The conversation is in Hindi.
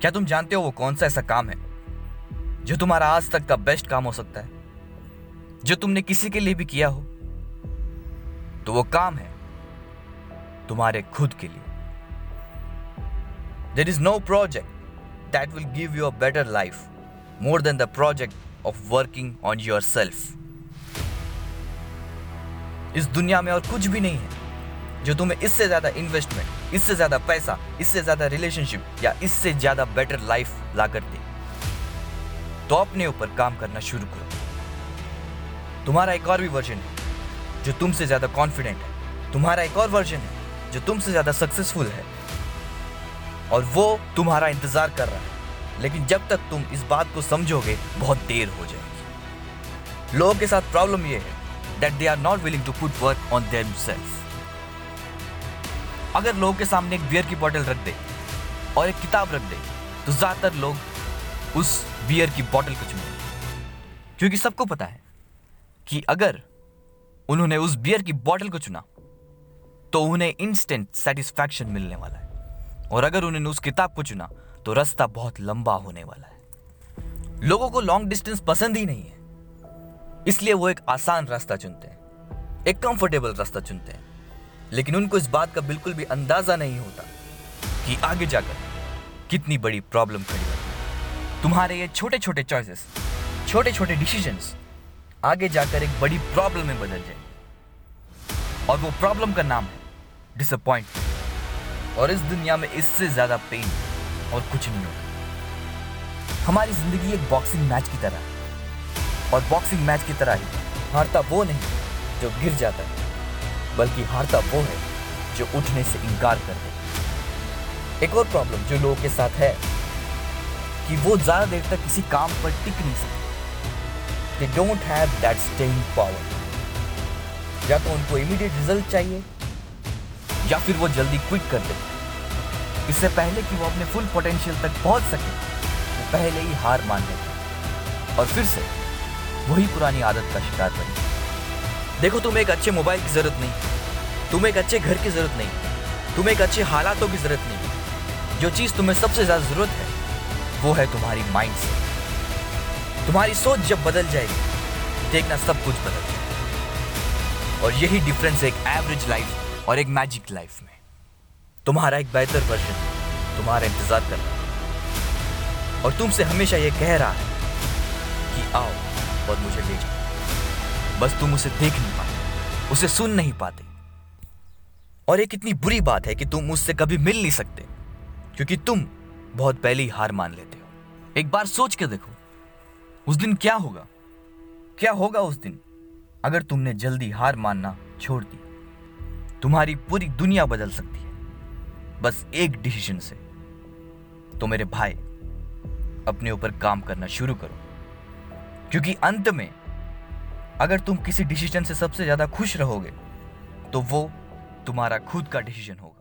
क्या तुम जानते हो वो कौन सा ऐसा काम है जो तुम्हारा आज तक का बेस्ट काम हो सकता है? जो तुमने किसी के लिए भी किया हो? तो वो काम है तुम्हारे खुद के लिए। There is no project that will give you a better life more than the project of working on yourself इस दुनिया में और कुछ भी नहीं है जो तुम्हें इससे ज़्यादा इन्वेस्टमेंट इससे ज़्यादा पैसा, इससे ज़्यादा रिलेशनशिप या इससे ज़्यादा बेटर लाइफ ला कर दे। तो अपने ऊपर काम करना शुरू करो। तुम्हारा एक और भी वर्जन है, जो तुमसे ज़्यादा कॉन्फिडेंट है। तुम्हारा एक और वर्जन है, जो तुमसे ज़्यादा सक्सेसफुल है। और वो तुम्हारा इंतज़ार कर रहा है। लेकिन जब तक तुम इस बात को समझोगे, बहुत देर हो जाएगी। लोगों के साथ प्रॉब्लम ये है that they are not willing to put work on themselves अगर लोगों के सामने एक बियर की बोतल रख दे और एक किताब रख दे तो ज़्यादातर लोग उस बियर की बोतल को चुने क्योंकि सबको पता है कि अगर उन्होंने उस बियर की बोतल को चुना तो उन्हें इंस्टेंट सेटिस्फैक्शन मिलने वाला है। और अगर उन्होंने उस किताब को चुना तो रास्ता बहुत लंबा होने वाला है। लोगों को लॉन्ग डिस्टेंस पसंद ही नहीं है। इसलिए वो एक आसान रास्ता चुनते हैं, एक कंफर्टेबल रास्ता चुनते हैं। लेकिन उनको इस बात का बिल्कुल भी अंदाज़ा नहीं होता कि आगे जाकर कितनी बड़ी प्रॉब्लम खड़ी है। तुम्हारे ये छोटे छोटे चॉइसेस छोटे छोटे डिसीजंस आगे जाकर एक बड़ी प्रॉब्लम में बदल जाए और वो प्रॉब्लम का नाम है डिसअपॉइंटमेंट और इस दुनिया में इससे ज़्यादा पेन और कुछ नहीं होता। हमारी ज़िंदगी एक बॉक्सिंग मैच की तरह और बॉक्सिंग मैच की तरह ही हारता वो नहीं जो गिर जाता है। बल्कि हारता वो है जो उठने से इनकार कर दे। एक और प्रॉब्लम जो लोगों के साथ है कि वो ज़्यादा देर तक किसी काम पर टिक नहीं सकते। They don't have that staying power या तो उनको इमीडिएट रिज़ल्ट चाहिए, या फिर वो जल्दी क्विट कर दे। इससे पहले कि वो अपने फुल पोटेंशियल तक पहुँच सके, वो पहले ही हार मान लेते और फिर से वही पुरानी आदत का शिकार बने। देखो, तुम्हें एक अच्छे मोबाइल की ज़रूरत नहीं। तुम्हें एक अच्छे घर की ज़रूरत नहीं। तुम्हें एक अच्छे हालातों की ज़रूरत नहीं। जो चीज़ तुम्हें सबसे ज़्यादा ज़रूरत है, वो है तुम्हारी माइंड से तुम्हारी सोच जब बदल जाएगी, देखना सब कुछ बदल जाएगा। और यही डिफरेंस है एक एवरेज लाइफ और एक मैजिक लाइफ में। तुम्हारा एक बेहतर वर्जन तुम्हारा इंतज़ार कर रहा है। और तुमसे हमेशा ये कह रहा है कि आओ और मुझे ले जाओ। बस तुम उसे देख नहीं पाते, उसे सुन नहीं पाते। और एक इतनी बुरी बात है कि तुम उससे कभी मिल नहीं सकते, क्योंकि तुम बहुत पहले ही हार मान लेते हो। एक बार सोच के देखो, उस दिन क्या होगा? क्या होगा उस दिन? अगर तुमने जल्दी हार मानना छोड़ दी तुम्हारी पूरी दुनिया बदल सकती है। बस एक डिसीज़न से तो मेरे भाई अपने ऊपर काम करना शुरू करो, क्योंकि अंत में अगर तुम किसी डिसीज़न से सबसे ज़्यादा खुश रहोगे तो वो तुम्हारा खुद का डिसीज़न होगा।